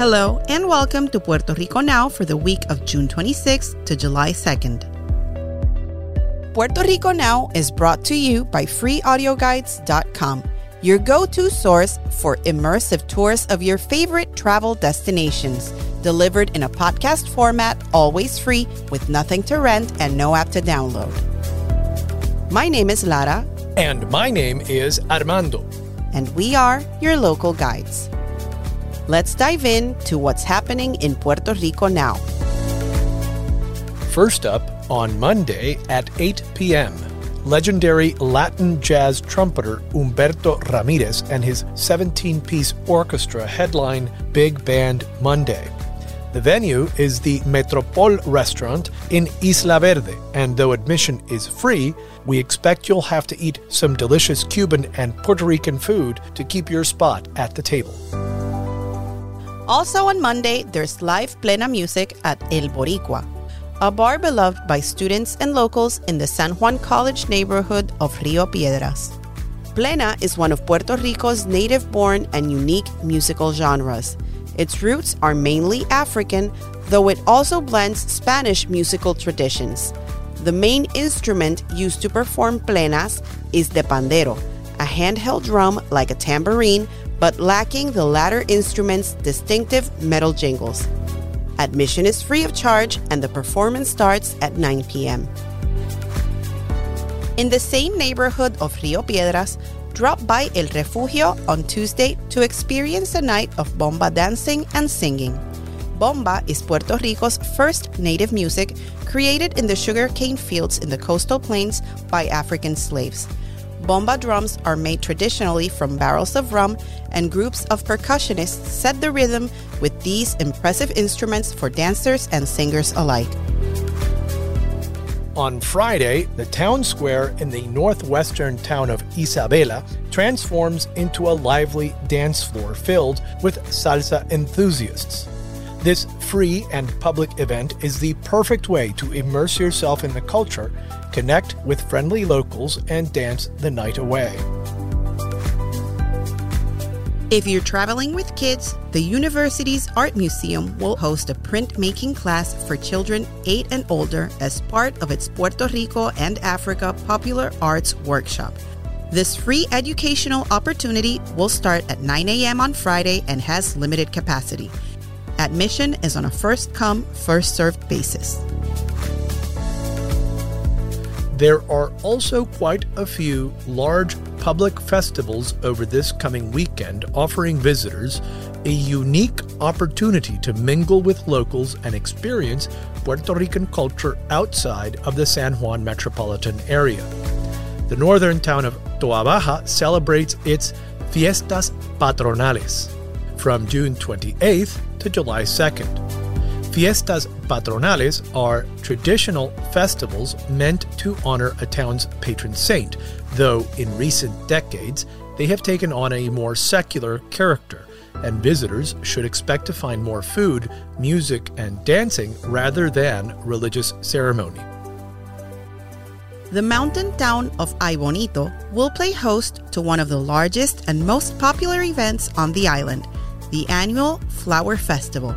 Hello, and welcome to Puerto Rico Now for the week of June 26th to July 2nd. Puerto Rico Now is brought to you by FreeAudioGuides.com, your go to source for immersive tours of your favorite travel destinations, delivered in a podcast format, always free, with nothing to rent and no app to download. My name is Lara. And my name is Armando. And we are your local guides. Let's dive in to what's happening in Puerto Rico now. First up, on Monday at 8 p.m., legendary Latin jazz trumpeter Humberto Ramirez and his 17 piece orchestra headline Big Band Monday. The venue is the Metropol restaurant in Isla Verde, and though admission is free, we expect you'll have to eat some delicious Cuban and Puerto Rican food to keep your spot at the table. Also on Monday, there's live plena music at El Boricua, a bar beloved by students and locals in the San Juan College neighborhood of Rio Piedras. Plena is one of Puerto Rico's native born and unique musical genres. Its roots are mainly African, though it also blends Spanish musical traditions. The main instrument used to perform plenas is the pandero, a handheld drum like a tambourine, but lacking the latter instrument's distinctive metal jingles. Admission is free of charge and the performance starts at 9 p.m. In the same neighborhood of Rio Piedras, drop by El Refugio on Tuesday to experience a night of bomba dancing and singing. Bomba is Puerto Rico's first native music created in the sugarcane fields in the coastal plains by African slaves. Bomba drums are made traditionally from barrels of rum, and groups of percussionists set the rhythm with these impressive instruments for dancers and singers alike. On Friday, the town square in the northwestern town of Isabela transforms into a lively dance floor filled with salsa enthusiasts. This free and public event is the perfect way to immerse yourself in the culture, connect with friendly locals, and dance the night away. If you're traveling with kids, the university's art museum will host a printmaking class for children 8 and older as part of its Puerto Rico and Africa Popular Arts Workshop. This free educational opportunity will start at 9 a.m. on Friday and has limited capacity. Admission is on a first come, first served basis. There are also quite a few large public festivals over this coming weekend offering visitors a unique opportunity to mingle with locals and experience Puerto Rican culture outside of the San Juan metropolitan area. The northern town of Toa Baja celebrates its Fiestas Patronales from June 28th to July 2nd. Fiestas patronales are traditional festivals meant to honor a town's patron saint, though in recent decades they have taken on a more secular character, and visitors should expect to find more food, music, and dancing rather than religious ceremony. The mountain town of Aibonito will play host to one of the largest and most popular events on the island, the annual Flower Festival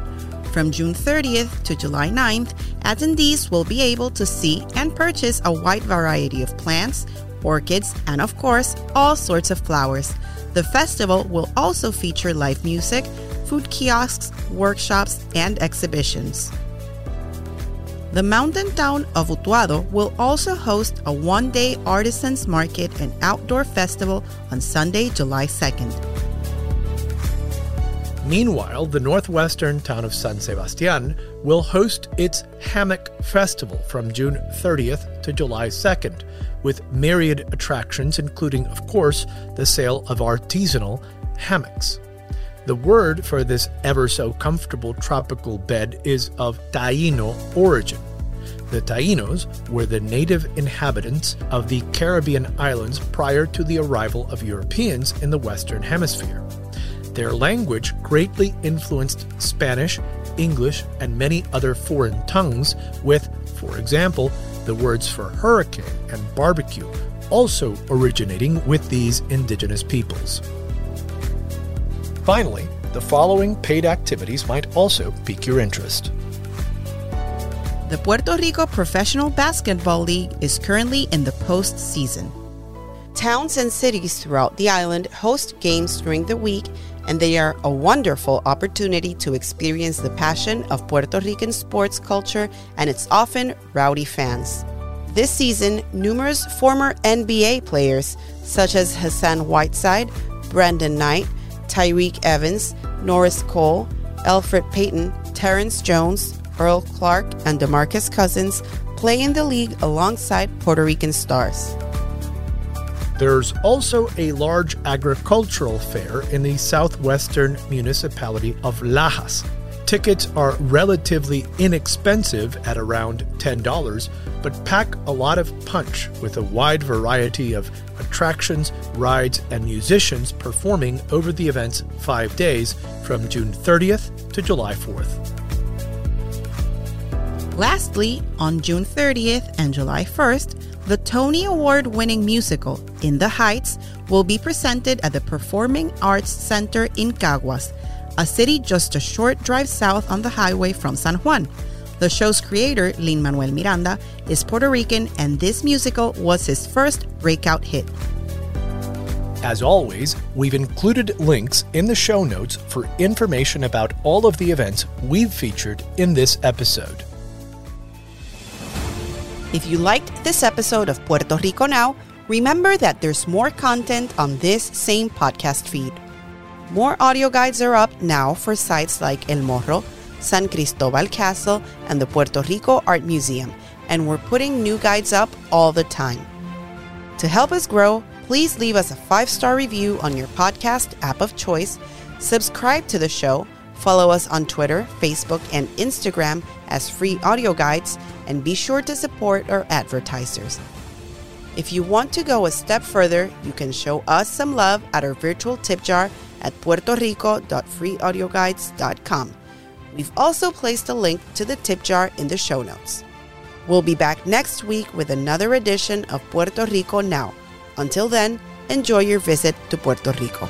from June 30th to July 9th, attendees will be able to see and purchase a wide variety of plants, orchids, and of course, all sorts of flowers. The festival will also feature live music, food kiosks, workshops, and exhibitions. The mountain town of Utuado will also host a one day artisans market and outdoor festival on Sunday, July 2nd. Meanwhile, the northwestern town of San Sebastian will host its Hammock Festival from June 30th to July 2nd, with myriad attractions, including, of course, the sale of artisanal hammocks. The word for this ever so comfortable tropical bed is of Taino origin. The Tainos were the native inhabitants of the Caribbean islands prior to the arrival of Europeans in the Western Hemisphere. Their language greatly influenced Spanish, English, and many other foreign tongues, with, for example, the words for hurricane and barbecue also originating with these indigenous peoples. Finally, the following paid activities might also pique your interest. The Puerto Rico Professional Basketball League is currently in the postseason. Towns and cities throughout the island host games during the week, and they are a wonderful opportunity to experience the passion of Puerto Rican sports culture and its often rowdy fans. This season, numerous former NBA players, such as Hassan Whiteside, Brandon Knight, Tyreke Evans, Norris Cole, Elfrid Payton, Terrence Jones, Earl Clark, and DeMarcus Cousins, play in the league alongside Puerto Rican stars. There's also a large agricultural fair in the southwestern municipality of Lajas. Tickets are relatively inexpensive at around $10, but pack a lot of punch with a wide variety of attractions, rides, and musicians performing over the event's five days from June 30th to July 4th. Lastly, on June 30th and July 1st, the Tony Award winning musical In the Heights will be presented at the Performing Arts Center in Caguas, a city just a short drive south on the highway from San Juan. The show's creator, Lin Manuel Miranda, is Puerto Rican, and this musical was his first breakout hit. As always, we've included links in the show notes for information about all of the events we've featured in this episode. If you liked this episode of Puerto Rico Now, remember that there's more content on this same podcast feed. More audio guides are up now for sites like El Morro, San Cristobal Castle, and the Puerto Rico Art Museum, and we're putting new guides up all the time. To help us grow, please leave us a five star review on your podcast app of choice, subscribe to the show, follow us on Twitter, Facebook, and Instagram as free audio guides, and be sure to support our advertisers. If you want to go a step further, you can show us some love at our virtual tip jar at puertorico.freeaudioguides.com. We've also placed a link to the tip jar in the show notes. We'll be back next week with another edition of Puerto Rico Now. Until then, enjoy your visit to Puerto Rico.